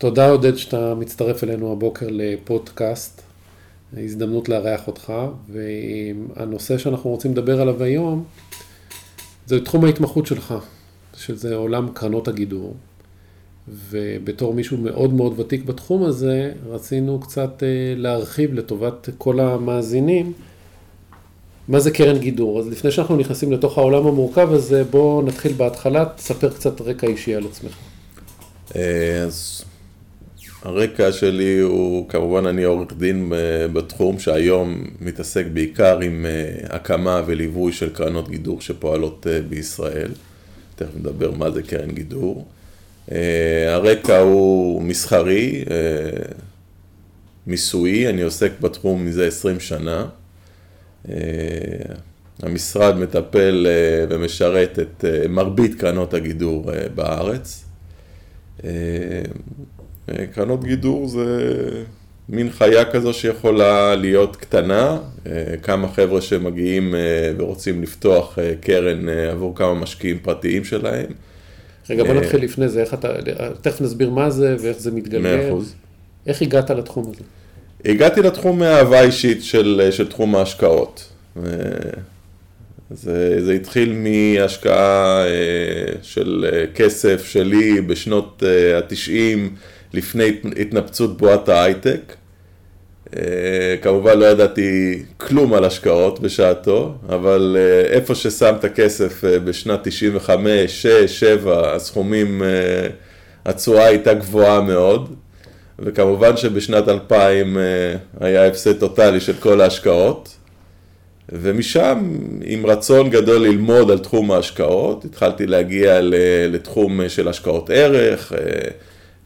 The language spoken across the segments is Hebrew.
תודה עודד שאתה מצטרף אלינו הבוקר לפודקאסט, הזדמנות לארח אותך, והנושא שאנחנו רוצים לדבר עליו היום זה תחום ההתמחות שלך, שזה עולם קרנות הגידור. ובתור מישהו מאוד מאוד ותיק בתחום הזה, רצינו קצת אה, להרחיב לטובת כל המאזינים מה זה קרן גידור. אז לפני שאנחנו נכנסים לתוך העולם המורכב הזה, בואו נתחיל בהתחלה, תספר קצת רקע אישי על עצמך. אה, אז הרקע שלי הוא, כמובן אני עורך דין אה, בתחום שהיום מתעסק בעיקר עם הקמה וליווי של קרנות גידור שפועלות בישראל. תכף נדבר מה זה קרן גידור. אה, הרקע הוא מסחרי, אה, מיסויי, אני עוסק בתחום מזה 20 שנה. אה, המשרד מטפל ומשרת את מרבית קרנות הגידור בארץ. קרנות גידור זה מין חיה כזו שיכולה להיות קטנה, כמה חבר'ה שמגיעים ורוצים לפתוח קרן עבור כמה משקיעים פרטיים שלהם. רגע, בוא אה, נתחיל לפני זה, איך אתה, תכף נסביר מה זה ואיך זה מתגלגל. מאה אחוז. איך הגעת לתחום הזה? הגעתי לתחום מאהבה אישית של, של תחום ההשקעות. אה, זה, זה התחיל מהשקעה אה, של כסף שלי בשנות התשעים, לפני התנפצות בועת ההייטק. אה, כמובן לא ידעתי כלום על השקעות בשעתו, אבל אה, איפה ששם את הכסף אה, בשנת 95, 6, 7, הסכומים, התשואה הייתה גבוהה מאוד, וכמובן שבשנת 2000 היה הפסד טוטאלי של כל ההשקעות, ומשם, עם רצון גדול ללמוד על תחום ההשקעות, התחלתי להגיע לתחום של השקעות ערך,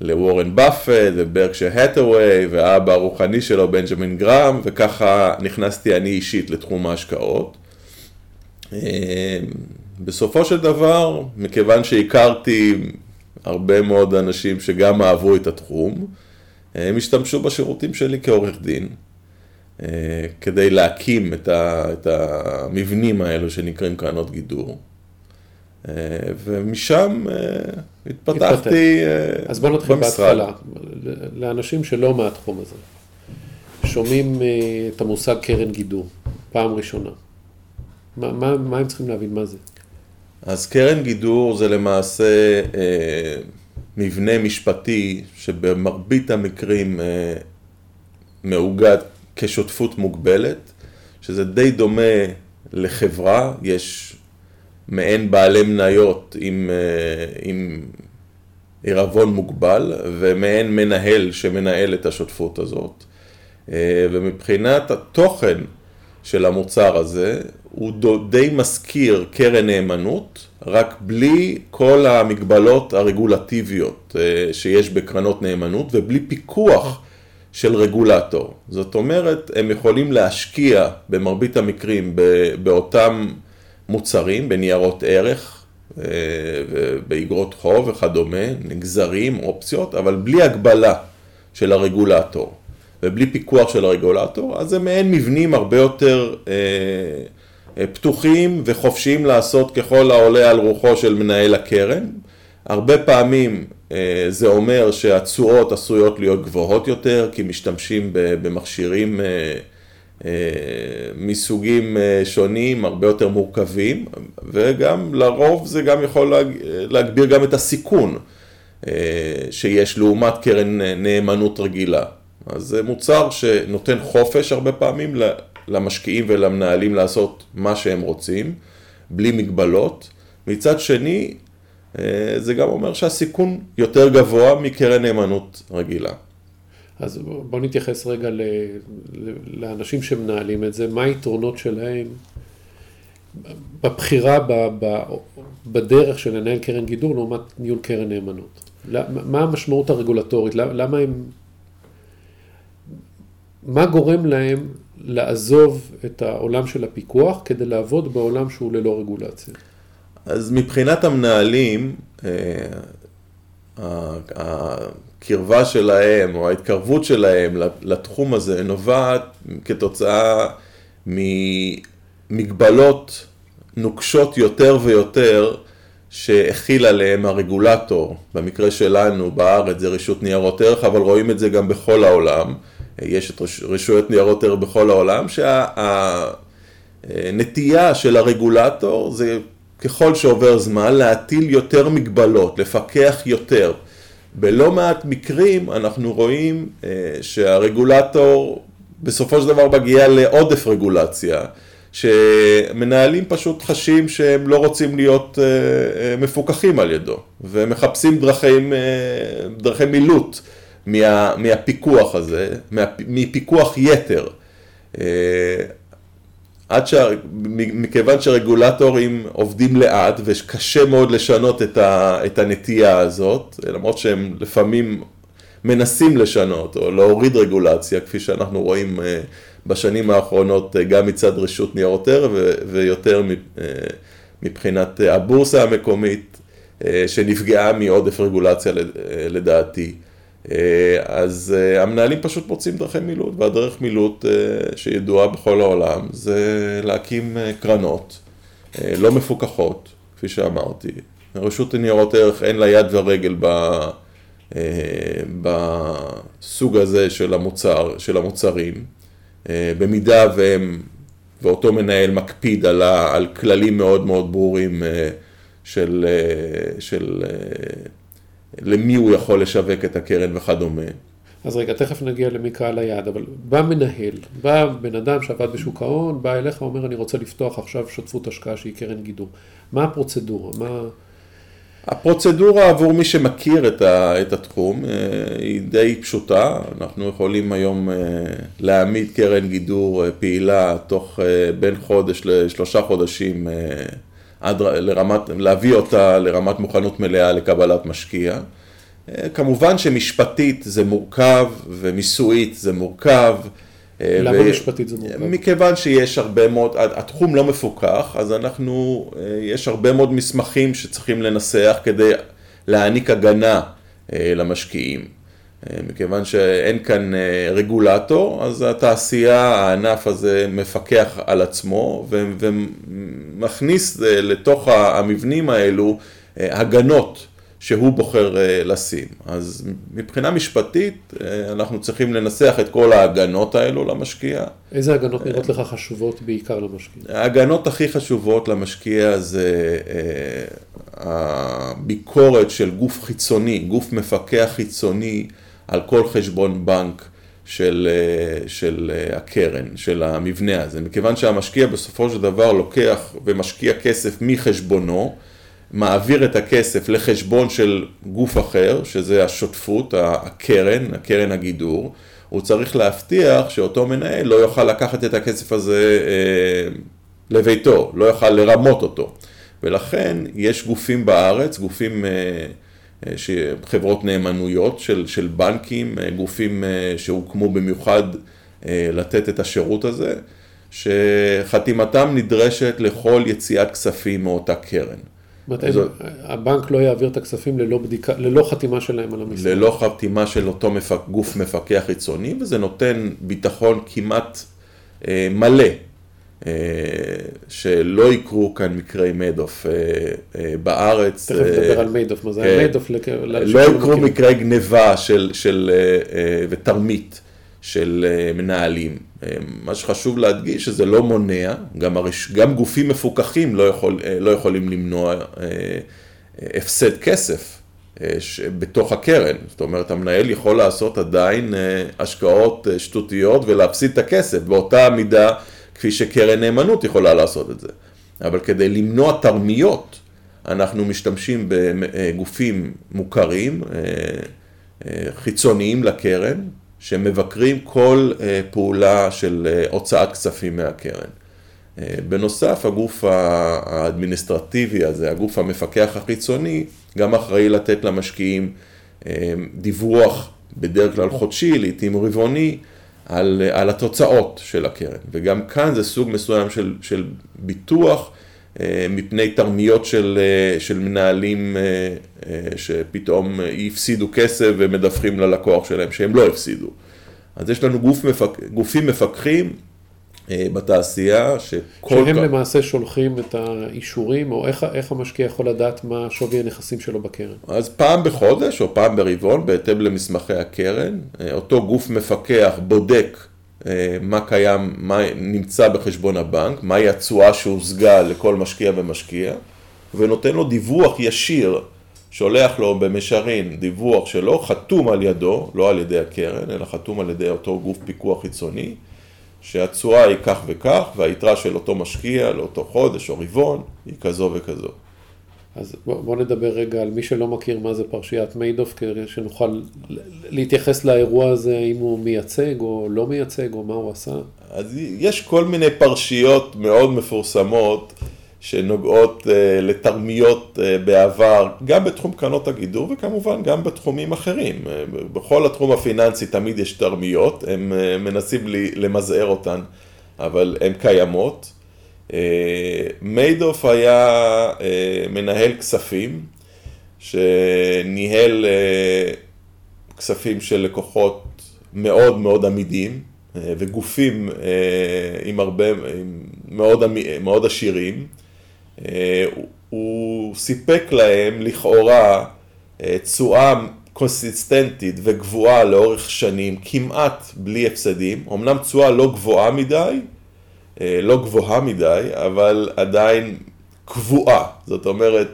לוורן באפט וברקשר הטווי והאבא הרוחני שלו בנג'מין גרם וככה נכנסתי אני אישית לתחום ההשקעות. אה, בסופו של דבר, מכיוון שהכרתי הרבה מאוד אנשים שגם אהבו את התחום, הם השתמשו בשירותים שלי כעורך דין, אה, כדי להקים את המבנים האלו שנקראים קרנות גידור. אה, ומשם אה, התפתחתי במשרד. אה, אז בוא נתחיל בהתחלה, לאנשים שלא מהתחום הזה, שומעים את המושג קרן גידור, פעם ראשונה. מה, מה, מה הם צריכים להבין מה זה? אז קרן גידור זה למעשה אה, מבנה משפטי שבמרבית המקרים אה, מאוגד כשותפות מוגבלת, שזה די דומה לחברה, יש מעין בעלי מניות עם, אה, עם עירבון מוגבל ומעין מנהל שמנהל את השותפות הזאת. אה, ומבחינת התוכן של המוצר הזה, הוא די מזכיר קרן נאמנות, רק בלי כל המגבלות הרגולטיביות אה, שיש בקרנות נאמנות ובלי פיקוח של רגולטור. זאת אומרת, הם יכולים להשקיע במרבית המקרים באותם מוצרים בניירות ערך, אה, באגרות חוב וכדומה, נגזרים, אופציות, אבל בלי הגבלה של הרגולטור ובלי פיקוח של הרגולטור, אז זה מעין מבנים הרבה יותר אה, אה, פתוחים וחופשיים לעשות ככל העולה על רוחו של מנהל הקרן. הרבה פעמים זה אומר שהתשואות עשויות להיות גבוהות יותר, כי משתמשים במכשירים מסוגים אה, שונים, הרבה יותר מורכבים, וגם לרוב זה גם יכול להגביר גם את הסיכון אה, שיש לעומת קרן נאמנות רגילה. אז זה מוצר שנותן חופש הרבה פעמים למשקיעים ולמנהלים לעשות מה שהם רוצים, בלי מגבלות. מצד שני, זה גם אומר שהסיכון יותר גבוה מקרן נאמנות רגילה. אז בואו נתייחס רגע ל, לאנשים שמנהלים את זה, מה היתרונות שלהם בבחירה ב, ב, בדרך של לנהל קרן גידור לעומת ניהול קרן נאמנות. מה המשמעות הרגולטורית? למה הם... מה גורם להם לעזוב את העולם של הפיקוח כדי לעבוד בעולם שהוא ללא רגולציה? אז מבחינת המנהלים, אה, הקרבה שלהם או ההתקרבות שלהם לתחום הזה נובעת כתוצאה ממגבלות נוקשות יותר ויותר שהכיל עליהם הרגולטור, במקרה שלנו בארץ זה רשות ניירות ערך, אבל רואים את זה גם בכל העולם, יש את רשויות ניירות ערך בכל העולם, שהנטייה של הרגולטור זה ככל שעובר זמן להטיל יותר מגבלות, לפקח יותר. בלא מעט מקרים אנחנו רואים אה, שהרגולטור בסופו של דבר מגיע לעודף רגולציה, שמנהלים פשוט חשים שהם לא רוצים להיות אה, אה, מפוקחים על ידו, ומחפשים דרכים, דרכי מילוט מה, מהפיקוח הזה, מה, מפיקוח יתר. עד ש... מכיוון שרגולטורים עובדים לאט וקשה מאוד לשנות את, ה... את הנטייה הזאת, למרות שהם לפעמים מנסים לשנות או להוריד רגולציה, כפי שאנחנו רואים אה, בשנים האחרונות אה, גם מצד רשות ניירות ערך ו... ויותר אה, מבחינת הבורסה המקומית, שנפגעה מעודף רגולציה לדעתי. אה, אז אה, המנהלים פשוט מוצאים דרכי מילוט, והדרך מילוט אה, שידועה בכל העולם זה להקים קרנות לא מפוקחות, כפי שאמרתי. רשות לניירות ערך אין לה יד ורגל בסוג הזה של, המוצר, של המוצרים. במידה והם, ואותו מנהל מקפיד על, על כללים מאוד מאוד ברורים של, של למי הוא יכול לשווק את הקרן וכדומה. אז רגע, תכף נגיע למי קהל היעד, אבל בא מנהל, בא בן אדם שעבד בשוק ההון, בא אליך, אומר, אני רוצה לפתוח עכשיו שותפות השקעה שהיא קרן גידור. מה הפרוצדורה? מה... הפרוצדורה עבור מי שמכיר את, ה, את התחום אה, היא די פשוטה, אנחנו יכולים היום אה, להעמיד קרן גידור אה, פעילה תוך בין חודש לשלושה חודשים עד לרמת, להביא אותה לרמת מוכנות מלאה לקבלת משקיע. אה, כמובן שמשפטית זה מורכב ומיסויית זה מורכב. אה, למה ו... משפטית זה מורכב? מכיוון שיש הרבה מאוד, התחום לא מפוקח, אז אנחנו, אה, יש הרבה מאוד מסמכים שצריכים לנסח כדי להעניק הגנה למשקיעים. מכיוון שאין כאן אה, רגולטור, אז התעשייה, הענף הזה מפקח על עצמו ומכניס אה, לתוך המבנים האלו אה, הגנות שהוא בוחר לשים. אז מבחינה משפטית אנחנו צריכים לנסח את כל ההגנות האלו למשקיע. איזה הגנות נראות לך חשובות בעיקר למשקיע? ההגנות הכי חשובות למשקיע זה הביקורת של גוף חיצוני, גוף מפקח חיצוני. על כל חשבון בנק של, אה, של אה, הקרן, של המבנה הזה. מכיוון שהמשקיע בסופו של דבר לוקח ומשקיע כסף מחשבונו, מעביר את הכסף לחשבון של גוף אחר, שזה השותפות, הקרן, הקרן הגידור, הוא צריך להבטיח שאותו מנהל לא יוכל לקחת את הכסף הזה אה, לביתו, לא יוכל לרמות אותו. ולכן יש גופים בארץ, גופים אה, חברות נאמנויות של, של בנקים, אה, גופים אה, שהוקמו במיוחד אה, לתת את השירות הזה, שחתימתם נדרשת לכל יציאת כספים מאותה קרן. מתי זאת... הבנק לא יעביר את הכספים ללא, בדיקה, ללא חתימה שלהם על המשרד? ללא חתימה של אותו מפק, גוף מפקח חיצוני, וזה נותן ביטחון כמעט אה, מלא אה, שלא יקרו כאן מקרי מיידוף אה, אה, בארץ. תכף נדבר על מיידוף, מה זה היה מיידוף? לא יקרו מקרי גניבה של, ותרמית של מנהלים. מה שחשוב להדגיש שזה לא מונע, גם, הרש, גם גופים מפוקחים לא, יכול, לא יכולים למנוע הפסד כסף. בתוך הקרן, זאת אומרת המנהל יכול לעשות עדיין השקעות שטותיות ולהפסיד את הכסף באותה מידה כפי שקרן נאמנות יכולה לעשות את זה. אבל כדי למנוע תרמיות, אנחנו משתמשים בגופים מוכרים, אה, אה, חיצוניים לקרן, שמבקרים כל אה, פעולה של הוצאת כספים מהקרן. בנוסף, הגוף האדמיניסטרטיבי הזה, הגוף המפקח החיצוני, גם אחראי לתת למשקיעים דיווח בדרך כלל חודשי, לעיתים רבעוני, על, על התוצאות של הקרן, וגם כאן זה סוג מסוים של, של ביטוח אה, מפני תרמיות של, אה, של מנהלים אה, שפתאום הפסידו כסף ומדווחים ללקוח שלהם שהם לא הפסידו. אז יש לנו גוף מפק, גופים מפקחים אה, בתעשייה, שכל... שהם כ... למעשה שולחים את האישורים, או איך, איך המשקיע יכול לדעת מה שווי הנכסים שלו בקרן? אז פעם בחודש או פעם ברבעון, בהתאם למסמכי הקרן, אה, אותו גוף מפקח בודק אה, מה קיים, מה נמצא בחשבון הבנק, מהי התשואה שהושגה לכל משקיע ומשקיע, ונותן לו דיווח ישיר, שולח לו במישרין דיווח שלו, חתום על ידו, לא על ידי הקרן, אלא חתום על ידי אותו גוף פיקוח חיצוני, שהתשואה היא כך וכך, והיתרה של אותו משקיע לאותו חודש או רבעון היא כזו וכזו. אז בוא, בוא נדבר רגע על מי שלא מכיר מה זה פרשיית מיידוף, כדי שנוכל להתייחס לאירוע הזה, אם הוא מייצג או לא מייצג, או מה הוא עשה. אז יש כל מיני פרשיות מאוד מפורסמות. שנוגעות uh, לתרמיות uh, בעבר, גם בתחום קרנות הגידור וכמובן גם בתחומים אחרים. Uh, בכל התחום הפיננסי תמיד יש תרמיות, הם מנסים למזער אותן, אבל הן קיימות. מיידוף היה מנהל כספים, שניהל כספים של לקוחות מאוד מאוד עמידים, וגופים עם הרבה, עם מאוד, מאוד עשירים. אה, הוא סיפק להם לכאורה אה, תשואה קונסיסטנטית וגבוהה לאורך שנים, כמעט בלי הפסדים, אמנם תשואה לא גבוהה מדי, אה, לא גבוהה מדי, אבל עדיין קבועה, זאת אומרת,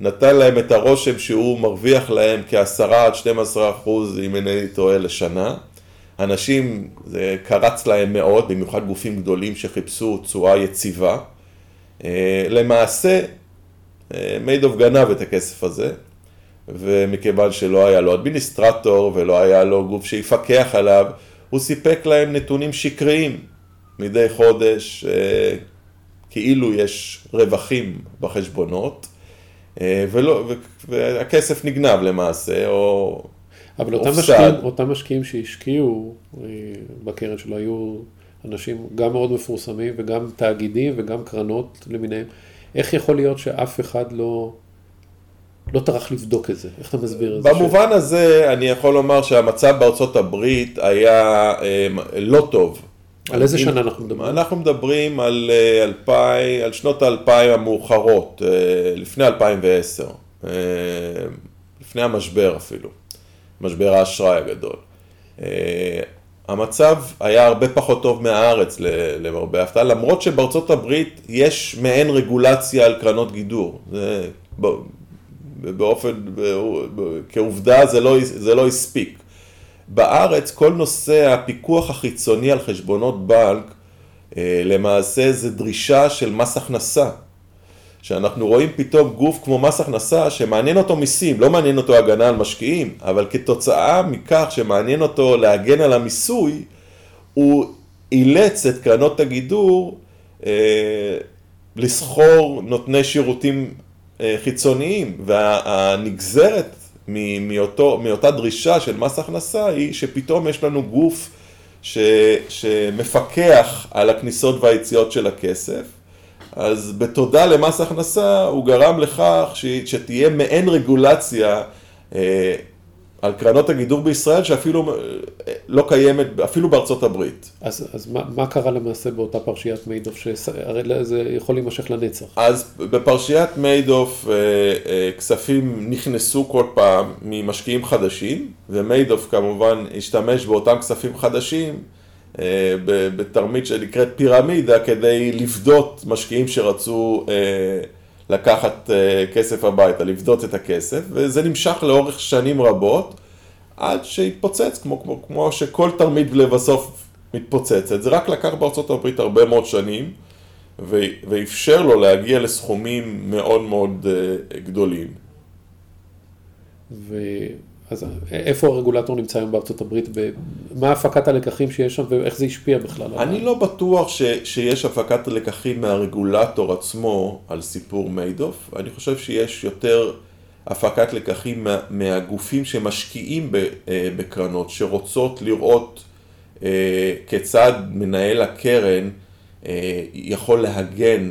נתן להם את הרושם שהוא מרוויח להם כ-10 עד 12 אחוז, אם אינני טועה, לשנה. אנשים, זה קרץ להם מאוד, במיוחד גופים גדולים שחיפשו תשואה יציבה. אה, למעשה, אה, מיידוף גנב את הכסף הזה, ומכיוון שלא היה לו אדמיניסטרטור ולא היה לו גוף שיפקח עליו, הוא סיפק להם נתונים שקריים מדי חודש, אה, כאילו יש רווחים בחשבונות, ולא, והכסף נגנב למעשה, או אבל אותם משקיעים, אותם משקיעים שהשקיעו בקרן שלו היו אנשים גם מאוד מפורסמים וגם תאגידים וגם קרנות למיניהם, איך יכול להיות שאף אחד לא, לא טרח לבדוק את זה? איך אתה מסביר את זה? במובן ש... הזה אני יכול לומר שהמצב בארצות הברית היה אה, לא טוב. על איזה שנה אנחנו מדברים? אנחנו מדברים על, אה, אלפי, על שנות האלפיים המאוחרות, אה, לפני 2010, אה, לפני המשבר אפילו, משבר האשראי הגדול. המצב היה הרבה פחות טוב מהארץ למרבה ההפתעה, למרות שבארצות הברית יש מעין רגולציה על קרנות גידור. זה באופן, כעובדה זה לא, זה לא הספיק. בארץ כל נושא הפיקוח החיצוני על חשבונות בנק אה, למעשה זה דרישה של מס הכנסה. שאנחנו רואים פתאום גוף כמו מס הכנסה שמעניין אותו מיסים, לא מעניין אותו הגנה על משקיעים, אבל כתוצאה מכך שמעניין אותו להגן על המיסוי, הוא אילץ את קרנות הגידור אה, לסחור נותני שירותים אה, חיצוניים, והנגזרת מאותו, מאותה דרישה של מס הכנסה היא שפתאום יש לנו גוף ש, שמפקח על הכניסות והיציאות של הכסף. אז בתודה למס הכנסה הוא גרם לכך ש... שתהיה מעין רגולציה אה, על קרנות הגידור בישראל שאפילו אה, לא קיימת, אפילו בארצות הברית. אז, אז מה, מה קרה למעשה באותה פרשיית מיידוף, שהרי זה יכול להימשך לנצח? אז בפרשיית מיידוף אה, אה, כספים נכנסו כל פעם ממשקיעים חדשים, ומיידוף כמובן השתמש באותם כספים חדשים בתרמית שנקראת פירמידה כדי לפדות משקיעים שרצו אה, לקחת אה, כסף הביתה, לפדות את הכסף, וזה נמשך לאורך שנים רבות, עד שהתפוצץ, כמו, כמו, כמו שכל תרמית לבסוף מתפוצצת. זה רק לקח בארצות הברית הרבה מאוד שנים, ואפשר לו להגיע לסכומים מאוד מאוד גדולים. ו... אז איפה הרגולטור נמצא היום בארצות הברית, מה הפקת הלקחים שיש שם ואיך זה השפיע בכלל? אני לא בטוח ש, שיש הפקת הלקחים מהרגולטור עצמו על סיפור מיידוף, אני חושב שיש יותר הפקת לקחים מה, מהגופים שמשקיעים ב, אה, בקרנות, שרוצות לראות אה, כיצד מנהל הקרן אה, יכול להגן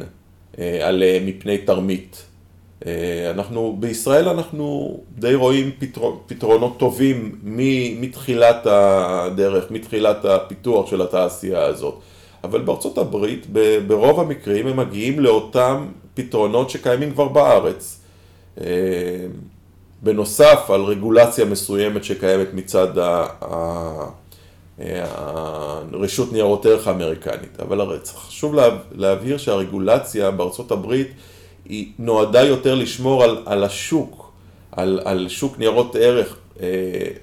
עליהם מפני תרמית. אה, אנחנו, בישראל אנחנו די רואים פתרון, פתרונות טובים מתחילת הדרך, מתחילת הפיתוח של התעשייה הזאת. אבל בארצות הברית, ברוב המקרים הם מגיעים לאותם פתרונות שקיימים כבר בארץ. אה, בנוסף על רגולציה מסוימת שקיימת מצד הרשות ניירות ערך האמריקנית. אבל חשוב להבהיר שהרגולציה בארצות הברית היא נועדה יותר לשמור על, על השוק, על, על שוק ניירות ערך, אה,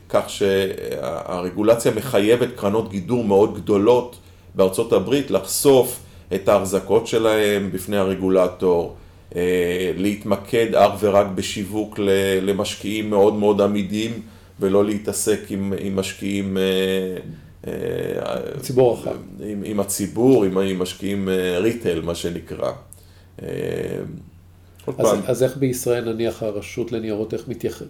כך שהרגולציה מחייבת קרנות גידור מאוד גדולות בארצות הברית לחשוף את ההחזקות שלהם בפני הרגולטור, אה, להתמקד אך ורק בשיווק למשקיעים מאוד מאוד עמידים ולא להתעסק עם, עם משקיעים... אה, ציבור רחב. עם, עם הציבור, עם, עם משקיעים ריטל, מה שנקרא. אז, אז איך בישראל נניח הרשות לניירות איך מתייחסת?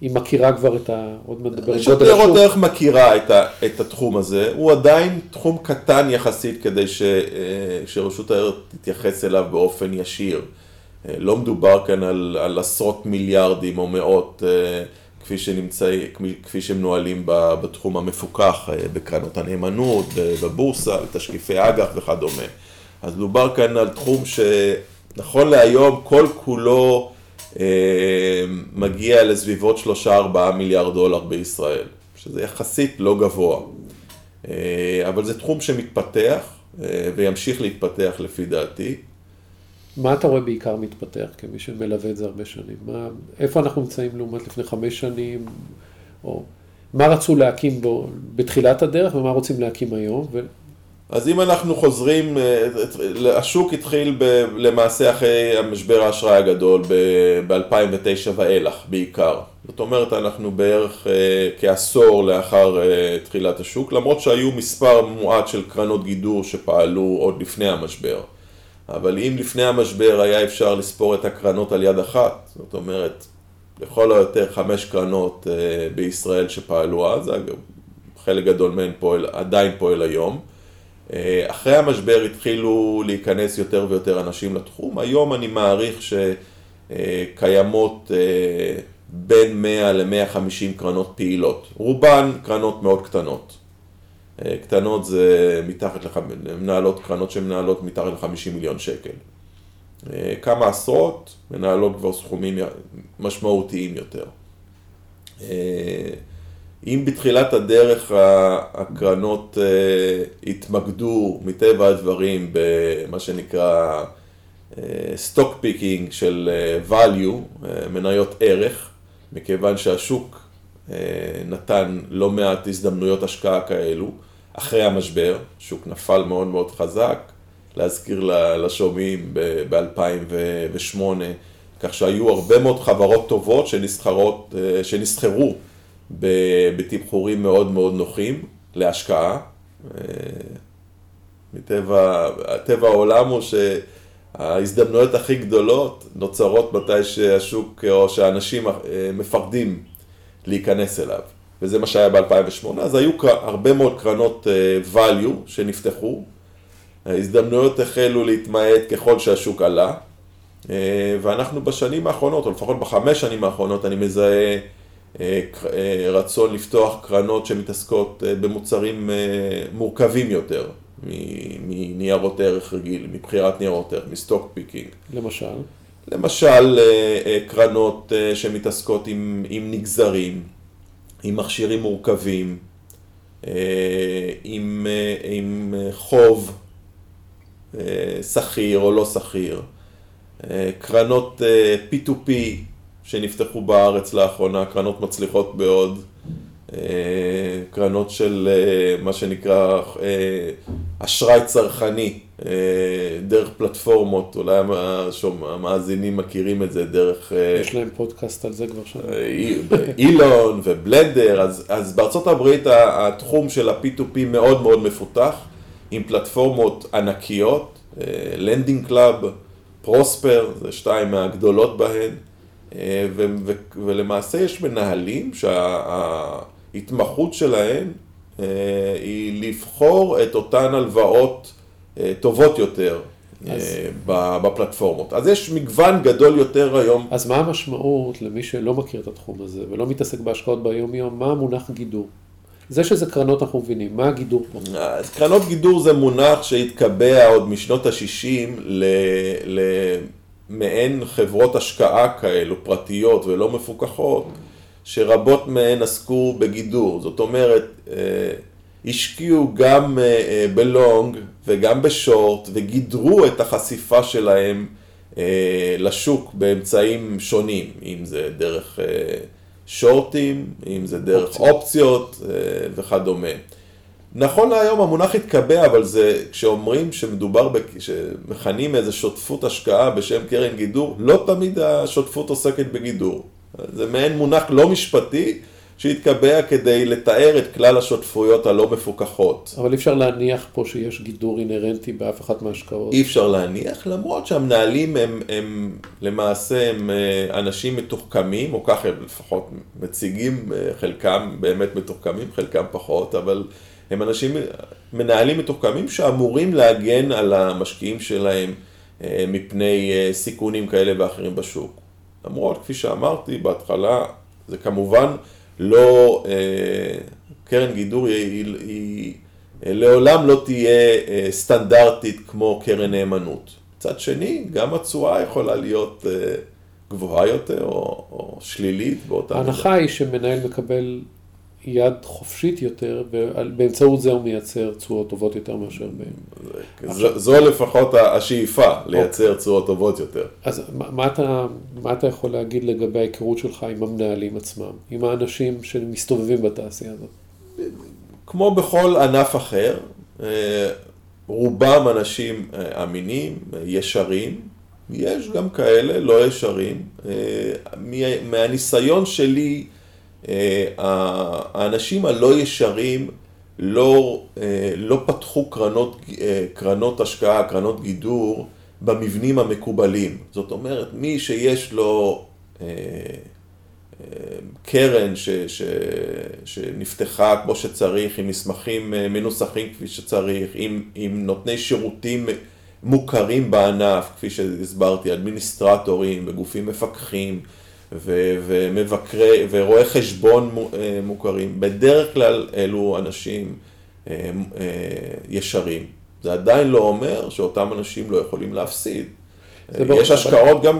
היא מכירה כבר את ה... עוד מעט נדבר על רשות ניירות ערך מכירה את, ה, את התחום הזה, הוא עדיין תחום קטן יחסית כדי ש, אה, שרשות הערך תתייחס אליו באופן ישיר. אה, לא מדובר כאן על, על עשרות מיליארדים או מאות אה, כפי, שנמצא, כפי שמנוהלים בתחום המפוקח, בקרנות הנאמנות, בבורסה, בתשקיפי אג"ח וכדומה. אז מדובר כאן על תחום ש... נכון להיום כל כולו אה, מגיע לסביבות 3-4 מיליארד דולר בישראל, שזה יחסית לא גבוה. אה, אבל זה תחום שמתפתח אה, וימשיך להתפתח לפי דעתי. מה אתה רואה בעיקר מתפתח כמי שמלווה את זה הרבה שנים? מה, איפה אנחנו נמצאים לעומת לפני חמש שנים? או מה רצו להקים בו בתחילת הדרך ומה רוצים להקים היום? אז אם אנחנו חוזרים, אה, השוק התחיל ב, למעשה אחרי המשבר האשראי הגדול ב-2009 ואילך בעיקר. זאת אומרת, אנחנו בערך אה, כעשור לאחר אה, תחילת השוק, למרות שהיו מספר מועט של קרנות גידור שפעלו עוד לפני המשבר. אבל אם לפני המשבר היה אפשר לספור את הקרנות על יד אחת, זאת אומרת, לכל היותר חמש קרנות בישראל שפעלו אז, חלק גדול מהן פועל, עדיין פועל היום. אה, אחרי המשבר התחילו להיכנס יותר ויותר אנשים לתחום, היום אני מעריך שקיימות אה, בין 100 ל-150 קרנות פעילות, רובן קרנות מאוד קטנות. אה, קטנות זה מתחת לח... מנהלות קרנות שמנהלות מתחת ל-50 מיליון שקל. כמה עשרות מנהלות כבר סכומים משמעותיים יותר. אם בתחילת הדרך הקרנות uh, התמקדו מטבע הדברים במה שנקרא stock אה, picking של אה, value, מניות ערך, מכיוון שהשוק נתן לא מעט הזדמנויות השקעה כאלו, אחרי המשבר, שוק נפל מאוד מאוד חזק, להזכיר לשומעים ב-2008, כך שהיו הרבה מאוד חברות טובות שנסחרות, שנסחרו בתמחורים מאוד מאוד נוחים להשקעה. אה, מטבע, טבע העולם הוא שההזדמנויות הכי גדולות נוצרות מתי שהשוק או שהאנשים אה, מפחדים להיכנס אליו. וזה מה שהיה ב-2008, אז היו הרבה מאוד קרנות אה, value שנפתחו, ההזדמנויות החלו להתמעט ככל שהשוק עלה, ואנחנו בשנים האחרונות, או לפחות בחמש שנים האחרונות, אני מזהה רצון לפתוח קרנות שמתעסקות אה, במוצרים מורכבים יותר מניירות ערך רגיל, מבחירת ניירות ערך, מ stock picking. למשל? למשל קרנות שמתעסקות עם, עם נגזרים, עם מכשירים מורכבים, עם, עם חוב סחיר או לא סחיר, קרנות P2P שנפתחו בארץ לאחרונה, קרנות מצליחות מאוד, אה, קרנות של אה, מה שנקרא אה, אשראי צרכני, דרך פלטפורמות, אולי המאזינים מכירים את זה דרך... יש להם פודקאסט על זה כבר שם. eLoan ו Blender, אז, אז בארצות הברית התחום של ה-P2P מאוד מאוד מפותח, עם פלטפורמות ענקיות, Lending Club, Prosper, זה שתיים מהגדולות בהן. אה, ו- ו- ולמעשה יש מנהלים שההתמחות שלהם אה, היא לבחור את אותן הלוואות אה, טובות יותר אז... בפלטפורמות. אז יש מגוון גדול יותר היום. אז מה המשמעות למי שלא מכיר את התחום הזה ולא מתעסק בהשקעות ביום-יום, מה המונח גידור? זה שזה קרנות אנחנו מבינים, מה הגידור פה? אז קרנות גידור זה מונח שהתקבע עוד משנות ה-60 למעין חברות השקעה כאלו, פרטיות ולא מפוקחות, שרבות מהן עסקו בגידור. זאת אומרת, אה, השקיעו גם אה, אה, בלונג וגם בשורט וגידרו את החשיפה שלהם לשוק באמצעים שונים, אם זה דרך שורטים, אם זה דרך אופציות, אופציות וכדומה. נכון להיום המונח התקבע, אבל זה, כשאומרים שמדובר, שמכנים איזה שותפות השקעה בשם קרן גידור, לא תמיד השותפות עוסקת בגידור. זה מעין מונח לא משפטי שהתקבע כדי לתאר את כלל השותפויות הלא מפוקחות. אבל אי אפשר להניח פה שיש גידור אינהרנטי באף אחת מההשקעות. אי אפשר להניח, למרות שהמנהלים הם, הם למעשה הם אה, אנשים מתוחכמים, או ככה הם לפחות מציגים, אה, חלקם באמת מתוחכמים, חלקם פחות, אבל הם אנשים, מנהלים מתוחכמים שאמורים להגן על המשקיעים שלהם אה, מפני סיכונים כאלה ואחרים בשוק. למרות, כפי שאמרתי בהתחלה, זה כמובן לא, אה, קרן גידור היא, היא, היא לעולם לא תהיה אה, סטנדרטית כמו קרן נאמנות. מצד שני, גם התשואה יכולה להיות אה, גבוהה יותר או, או שלילית באותה. ההנחה היא שמנהל מקבל יד חופשית יותר, ובאמצעות זה הוא מייצר תשואות טובות יותר מאשר... ב... זו, זו לפחות השאיפה, לייצר אוקיי. תשואות טובות יותר. אז מה אתה, מה אתה יכול להגיד לגבי ההיכרות שלך עם המנהלים עצמם, עם האנשים שמסתובבים בתעשייה הזאת? כמו בכל ענף אחר, אה, רובם אנשים אה, אמינים, ישרים, יש גם כאלה לא ישרים. אה, מהניסיון שלי, האנשים הלא ישרים לא, אה, לא פתחו קרנות, אה, קרנות השקעה, קרנות גידור, במבנים המקובלים. זאת אומרת, מי שיש לו קרן ש, ש, שנפתחה כמו שצריך, עם מסמכים מנוסחים כפי שצריך, עם, עם נותני שירותים מוכרים בענף, כפי שהסברתי, אדמיניסטרטורים וגופים מפקחים, ו- ומבקרי, ורואי חשבון אה, מוכרים, בדרך כלל אלו אנשים אה, אה, ישרים. זה עדיין לא אומר שאותם אנשים לא יכולים להפסיד. יש השקעות גם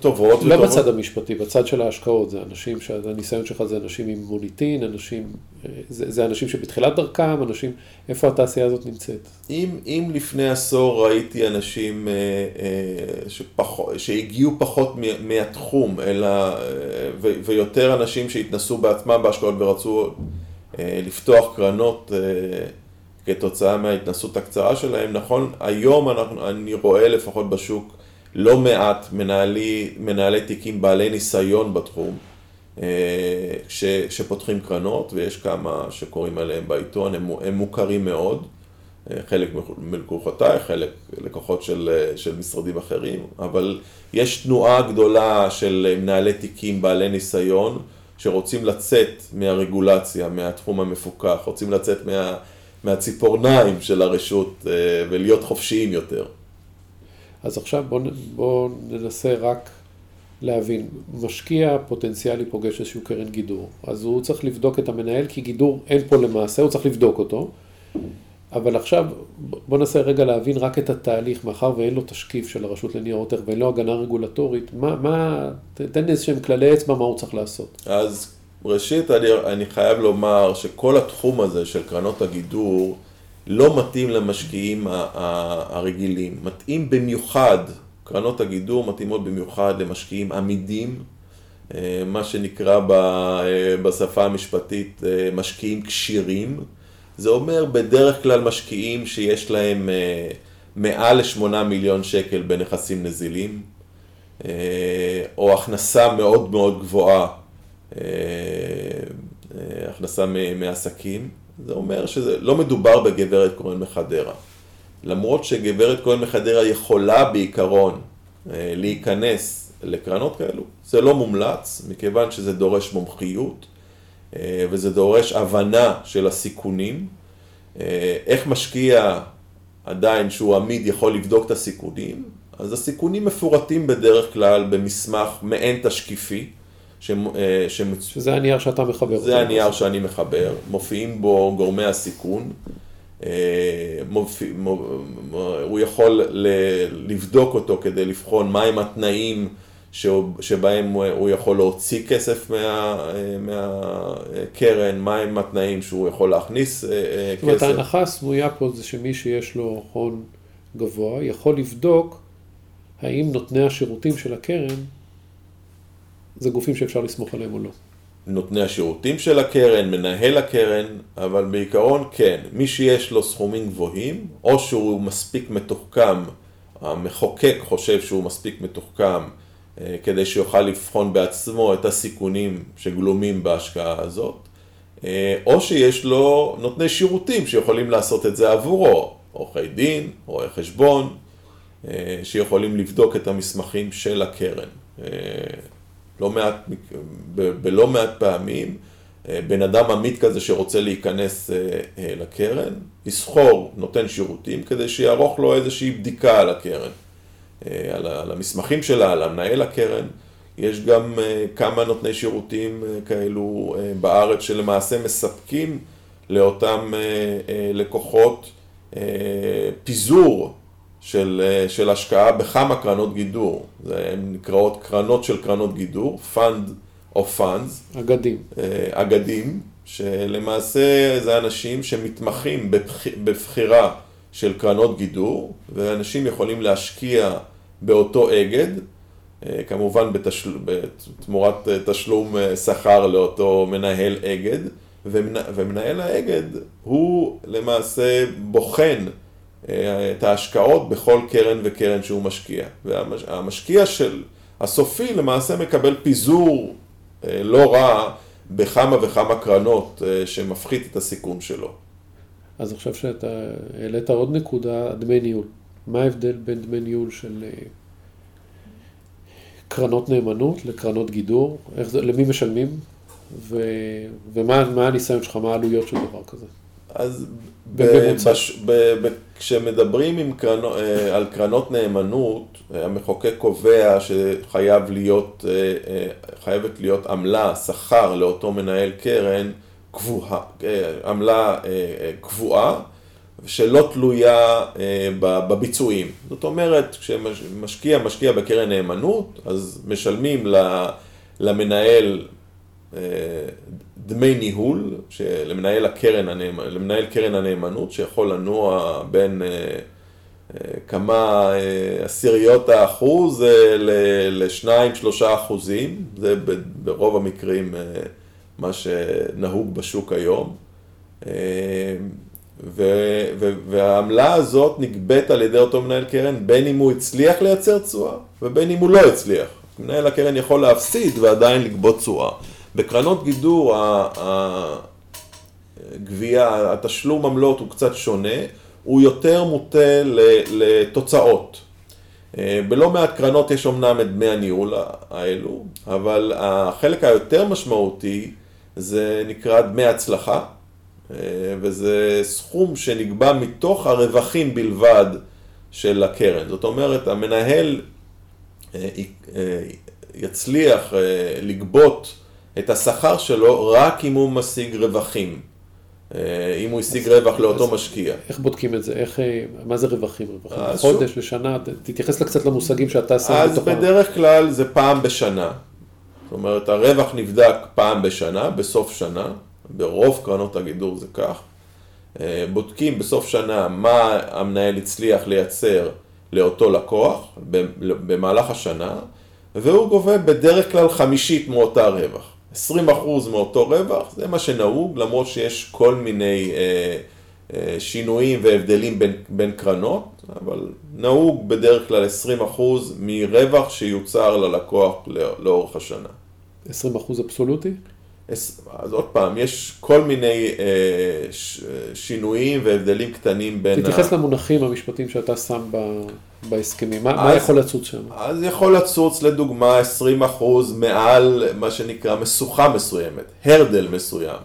טובות. לא בצד המשפטי, בצד של ההשקעות, זה אנשים, שהניסיון שלך זה אנשים עם מוניטין, אנשים, זה, זה אנשים שבתחילת דרכם, אנשים, איפה התעשייה הזאת נמצאת? אם, אם לפני עשור ראיתי אנשים אה, אה, שפח, שהגיעו פחות מהתחום, אלא, אה, ו, ויותר אנשים שהתנסו בעצמם בהשקעות ורצו לפתוח קרנות כתוצאה מההתנסות הקצרה שלהם, נכון, היום אנחנו, אני רואה לפחות בשוק לא מעט מנהלי, מנהלי תיקים בעלי ניסיון בתחום, אה, ש, שפותחים קרנות, ויש כמה שקוראים עליהם בעיתון, הם, הם מוכרים מאוד, אה, חלק מלקוחותיי, חלק לקוחות של, אה, של משרדים אחרים, אבל יש תנועה גדולה של מנהלי תיקים בעלי ניסיון, שרוצים לצאת מהרגולציה, מהתחום המפוקח, רוצים לצאת מה, מהציפורניים של הרשות ולהיות חופשיים יותר. אז עכשיו בואו בוא ננסה רק להבין, משקיע פוטנציאלי פוגש איזשהו קרן גידור, אז הוא צריך לבדוק את המנהל, כי גידור אין פה למעשה, הוא צריך לבדוק אותו, אבל עכשיו בואו ננסה רגע להבין רק את התהליך, מאחר ואין לו תשקיף של הרשות לניירות ערך ואין לו הגנה רגולטורית, מה, מה, תן איזה שהם כללי אצבע מה הוא צריך לעשות. אז ראשית אני, אני חייב לומר שכל התחום הזה של קרנות הגידור, לא מתאים למשקיעים הרגילים, מתאים במיוחד, קרנות הגידור מתאימות במיוחד למשקיעים עמידים, אה, מה שנקרא אה, בשפה המשפטית אה, משקיעים כשירים, זה אומר בדרך כלל משקיעים שיש להם מעל לשמונה מיליון שקל בנכסים נזילים, או הכנסה מאוד מאוד גבוהה, הכנסה מעסקים. זה אומר שזה לא מדובר בגברת כהן מחדרה. למרות שגברת כהן מחדרה יכולה בעיקרון אה, להיכנס לקרנות כאלו, זה לא מומלץ, מכיוון שזה דורש מומחיות אה, וזה דורש הבנה של הסיכונים. אה, איך משקיע עדיין שהוא עמיד יכול לבדוק את הסיכונים? אז הסיכונים מפורטים בדרך כלל במסמך מעין תשקיפי, שמצ... שזה הנייר שאתה מחבר. זה הנייר שאני מחבר, מופיעים בו גורמי הסיכון. מופיע, הוא יכול לבדוק אותו כדי לבחון מהם התנאים שבהם הוא יכול להוציא כסף מה, מהקרן, מהם התנאים שהוא יכול להכניס כסף. זאת אומרת, ההנחה הסמויה פה זה שמי שיש לו הון גבוה יכול לבדוק האם נותני השירותים של הקרן זה גופים שאפשר לסמוך עליהם או לא. נותני השירותים של הקרן, מנהל הקרן, אבל בעיקרון כן, מי שיש לו סכומים גבוהים, או שהוא מספיק מתוחכם, המחוקק חושב שהוא מספיק מתוחכם אה, כדי שיוכל לבחון בעצמו את הסיכונים שגלומים בהשקעה הזאת, אה, או שיש לו נותני שירותים שיכולים לעשות את זה עבורו, עורכי דין, רואי חשבון, אה, שיכולים לבדוק את המסמכים של הקרן. לא מעט, בלא מעט פעמים, בן אדם עמית כזה שרוצה להיכנס לקרן, יסחור נותן שירותים כדי שיערוך לו איזושהי בדיקה על הקרן. אה, על המסמכים שלה, על המנהל הקרן. יש גם אה, כמה נותני שירותים אה, כאלו בארץ שלמעשה מספקים לאותם לקוחות פיזור של, של השקעה בכמה קרנות גידור. הן נקראות קרנות של קרנות גידור, Fund of Funds. אגדים. אגדים, שלמעשה זה אנשים שמתמחים בבחירה של קרנות גידור, ואנשים יכולים להשקיע באותו אגד, אה, כמובן בתשל... בתמורת אה, תשלום אה, שכר לאותו מנהל אגד, ומנהל האגד הוא למעשה בוחן את ההשקעות בכל קרן וקרן שהוא משקיע. והמשקיע של הסופי למעשה מקבל פיזור לא רע בכמה וכמה קרנות שמפחית את הסיכון שלו. אז עכשיו שאתה העלית עוד נקודה, דמי ניהול. מה ההבדל בין דמי ניהול של אה, קרנות נאמנות לקרנות גידור? איך זה, למי משלמים? ו, ומה הניסיון שלך, מה העלויות של דבר כזה? אז בש, ב, ב, כשמדברים עם קרנו, אה, על קרנות נאמנות, המחוקק קובע שחייב להיות, אה, חייבת להיות עמלה, שכר לאותו מנהל קרן, קבועה, עמלה קבועה, שלא תלויה אה, בביצועים. זאת אומרת, כשמשקיע משקיע בקרן נאמנות, אז משלמים למנהל אה, דמי ניהול, למנהל, הקרן. למנהל קרן הנאמנות, שיכול לנוע בין אה, כמה עשיריות האחוז לשניים, שלושה אחוזים, זה ברוב המקרים מה שנהוג בשוק היום. והעמלה הזאת נגבית על ידי אותו מנהל קרן, בין אם הוא הצליח לייצר תשואה ובין אם הוא לא הצליח. מנהל הקרן יכול להפסיד ועדיין לגבות תשואה. בקרנות גידור הגבייה, התשלום עמלות הוא קצת שונה, הוא יותר מוטה לתוצאות. אה, בלא מעט קרנות יש אמנם את דמי הניהול האלו, אבל החלק היותר משמעותי זה נקרא דמי הצלחה. אה, וזה סכום שנקבע מתוך הרווחים בלבד של הקרן. זאת אומרת, המנהל אה, יצליח לגבות את השכר שלו רק אם הוא משיג רווחים. אם הוא השיג רווח לאותו משקיע. איך בודקים את זה? איך, מה זה רווחים? רווחים חודש. בשנה? תתייחס קצת למושגים שאתה שם אז בתוך... אז בדרך כלל זה פעם בשנה. זאת אומרת, הרווח נבדק פעם בשנה, בסוף שנה. ברוב קרנות הגידור זה כך. אה, בודקים בסוף שנה מה המנהל הצליח לייצר לאותו לקוח במהלך השנה, והוא גובה בדרך כלל חמישית מאותה רווח. 20% מאותו רווח, זה מה שנהוג, למרות שיש כל מיני אה, אה, שינויים והבדלים בין, בין קרנות, אבל נהוג בדרך כלל 20% מרווח שיוצר ללקוח לאורך השנה. 20% אבסולוטי? אז עוד פעם, יש כל מיני אה, ש, שינויים והבדלים קטנים בין... תתייחס ה... למונחים המשפטיים שאתה שם ב, בהסכמים, אז, מה יכול לצוץ שם? אז יכול לצוץ לדוגמה 20% מעל מה שנקרא משוכה מסוימת, הרדל מסוים.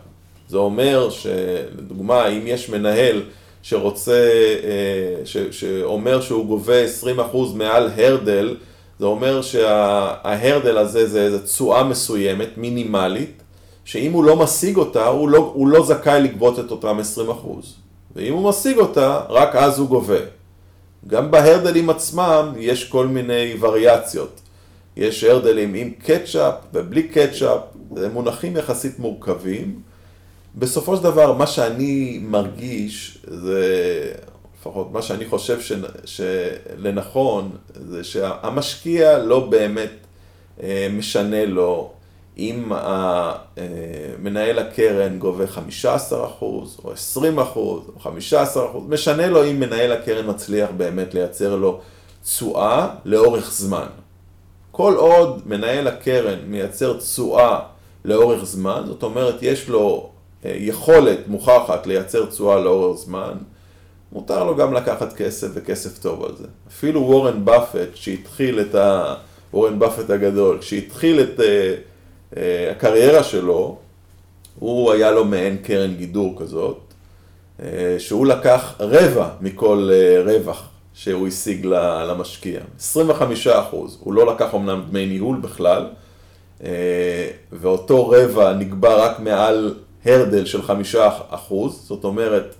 זה אומר שלדוגמה, אם יש מנהל שרוצה, אה, ש, שאומר שהוא גובה 20% מעל הרדל, זה אומר שההרדל הזה זה איזו תשואה מסוימת, מינימלית, שאם הוא לא משיג אותה, הוא לא, הוא לא זכאי לגבות את אותם 20%. ואם הוא משיג אותה, רק אז הוא גובה. גם בהרדלים עצמם יש כל מיני וריאציות. יש הרדלים עם קטשאפ ובלי קטשאפ, זה מונחים יחסית מורכבים. בסופו של דבר, מה שאני מרגיש, זה לפחות מה שאני חושב ש... שלנכון, זה שהמשקיע לא באמת אה, משנה לו אם מנהל הקרן גובה 15% או 20% או 15%, משנה לו אם מנהל הקרן מצליח באמת לייצר לו תשואה לאורך זמן. כל עוד מנהל הקרן מייצר תשואה לאורך זמן, זאת אומרת יש לו אה, יכולת מוכחת לייצר תשואה לאורך זמן, מותר לו גם לקחת כסף וכסף טוב על זה. אפילו וורן באפט, שהתחיל את ה... וורן באפט הגדול, שהתחיל את uh, הקריירה שלו, הוא היה לו מעין קרן גידור כזאת, uh, שהוא לקח רבע מכל uh, רווח שהוא השיג למשקיע. 25 אחוז, הוא לא לקח אמנם דמי ניהול בכלל, ואותו רבע נקבע רק מעל הרדל של חמישה אחוז, זאת אומרת,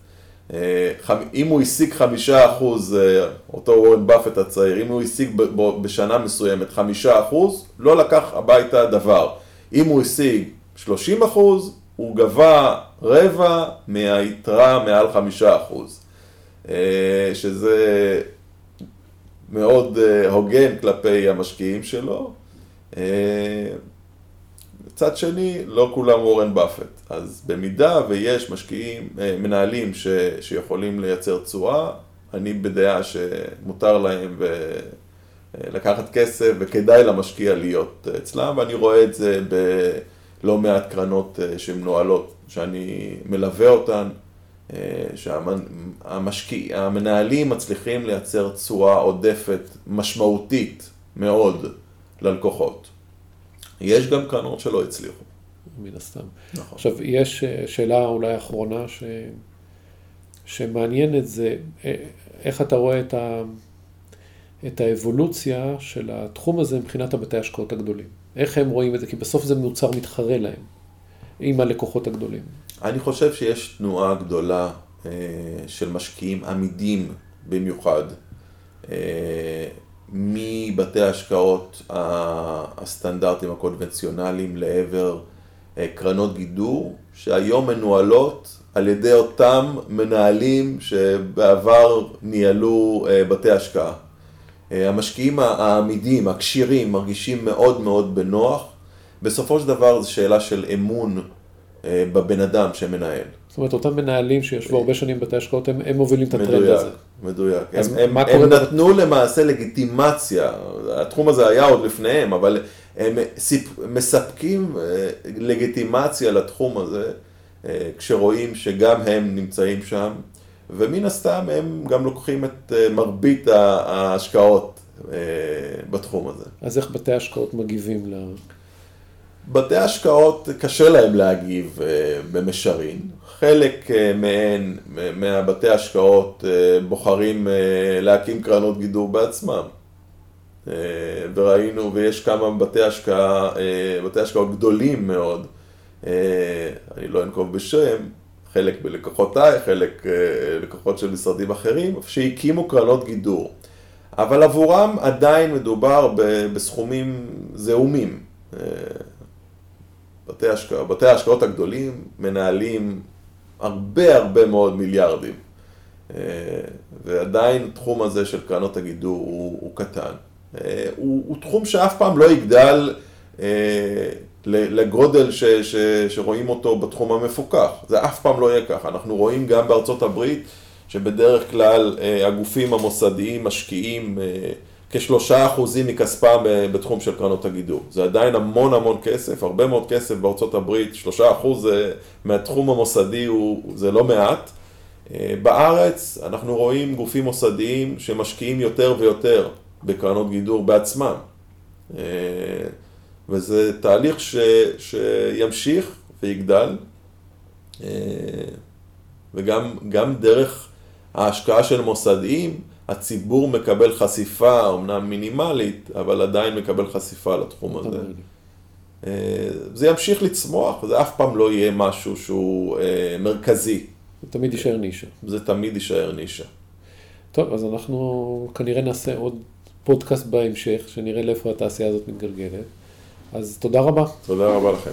אה, אם הוא השיג חמישה אחוז, אה, אותו וורן באפט הצעיר, אם הוא השיג בשנה מסוימת חמישה אחוז, לא לקח הביתה דבר. אם הוא השיג שלושים אחוז, הוא גבה רבע מהיתרה מעל חמישה אחוז. אה, שזה מאוד הוגן כלפי המשקיעים שלו. מצד שני, לא כולם וורן באפט. אז במידה ויש משקיעים, אה, מנהלים ש, שיכולים לייצר תשואה, אני בדעה שמותר להם ו... אה, לקחת כסף וכדאי למשקיע להיות אצלם, ואני רואה את זה בלא מעט קרנות אה, שמנוהלות, שאני מלווה אותן, שהמשקיע, המנהלים מצליחים לייצר תשואה עודפת משמעותית מאוד ללקוחות. יש גם קרנות שלא הצליחו. מן הסתם. נכון. עכשיו, יש אה, שאלה אולי אחרונה ש... שמעניינת זה, אה, איך אתה רואה את, ה... את האבולוציה של התחום הזה מבחינת הבתי השקעות הגדולים? איך הם רואים את זה? כי בסוף זה מוצר מתחרה להם, עם הלקוחות הגדולים. אני חושב שיש תנועה גדולה אה, של משקיעים עמידים במיוחד. מבתי ההשקעות הסטנדרטיים הקונבנציונליים לעבר אה, קרנות גידור, שהיום מנוהלות על ידי אותם מנהלים שבעבר ניהלו אה, בתי השקעה. אה, המשקיעים העמידים, הכשירים, מרגישים מאוד מאוד בנוח. בסופו של דבר זו שאלה של אמון בבן אדם שמנהל. זאת אומרת, אותם מנהלים שישבו הרבה שנים בבתי השקעות, הם, הם מובילים את הטרנד הזה. מדויק, מדויק. הם, הם, הם נתנו למעשה לגיטימציה, התחום הזה היה עוד לפניהם, אבל הם סיפ, מספקים אה, לגיטימציה לתחום הזה, אה, כשרואים שגם הם נמצאים שם, ומן הסתם הם גם לוקחים את אה, מרבית ההשקעות בתחום הזה. אז איך בתי השקעות מגיבים ל... בתי השקעות קשה להם להגיב במישרין. חלק מהן, מהבתי השקעות, בוחרים להקים קרנות גידור בעצמם. אה, וראינו, ויש כמה בתי השקעה, אה, בתי השקעות גדולים מאוד, אה, אני לא אנקוב בשם, חלק בלקוחותיי, חלק לקוחות של משרדים אחרים, שהקימו קרנות גידור. אבל עבורם עדיין מדובר בסכומים זעומים. בתי, השקע, בתי ההשקעות הגדולים מנהלים הרבה הרבה מאוד מיליארדים. ועדיין התחום הזה של קרנות הגידור הוא, הוא קטן. אה, הוא, הוא תחום שאף פעם לא יגדל אה, לגודל ש, ש, שרואים אותו בתחום המפוקח. זה אף פעם לא יהיה ככה. אנחנו רואים גם בארצות הברית שבדרך כלל אה, הגופים המוסדיים משקיעים כשלושה אחוזים מכספם בתחום של קרנות הגידור. זה עדיין המון המון כסף, הרבה מאוד כסף בארצות הברית, שלושה אחוז מהתחום המוסדי הוא, זה לא מעט. בארץ אנחנו רואים גופים מוסדיים שמשקיעים יותר ויותר בקרנות גידור בעצמם. וזה תהליך ש, שימשיך ויגדל, אה, וגם דרך ההשקעה של מוסדיים, הציבור מקבל חשיפה, אמנם מינימלית, אבל עדיין מקבל חשיפה לתחום הזה. אה, זה ימשיך לצמוח, זה אף פעם לא יהיה משהו שהוא אה, מרכזי, זה תמיד יישאר נישה. זה תמיד יישאר נישה. טוב, אז אנחנו כנראה נעשה עוד פודקאסט בהמשך, שנראה לאיפה התעשייה הזאת מתגלגלת. אז תודה רבה. תודה רבה לכם.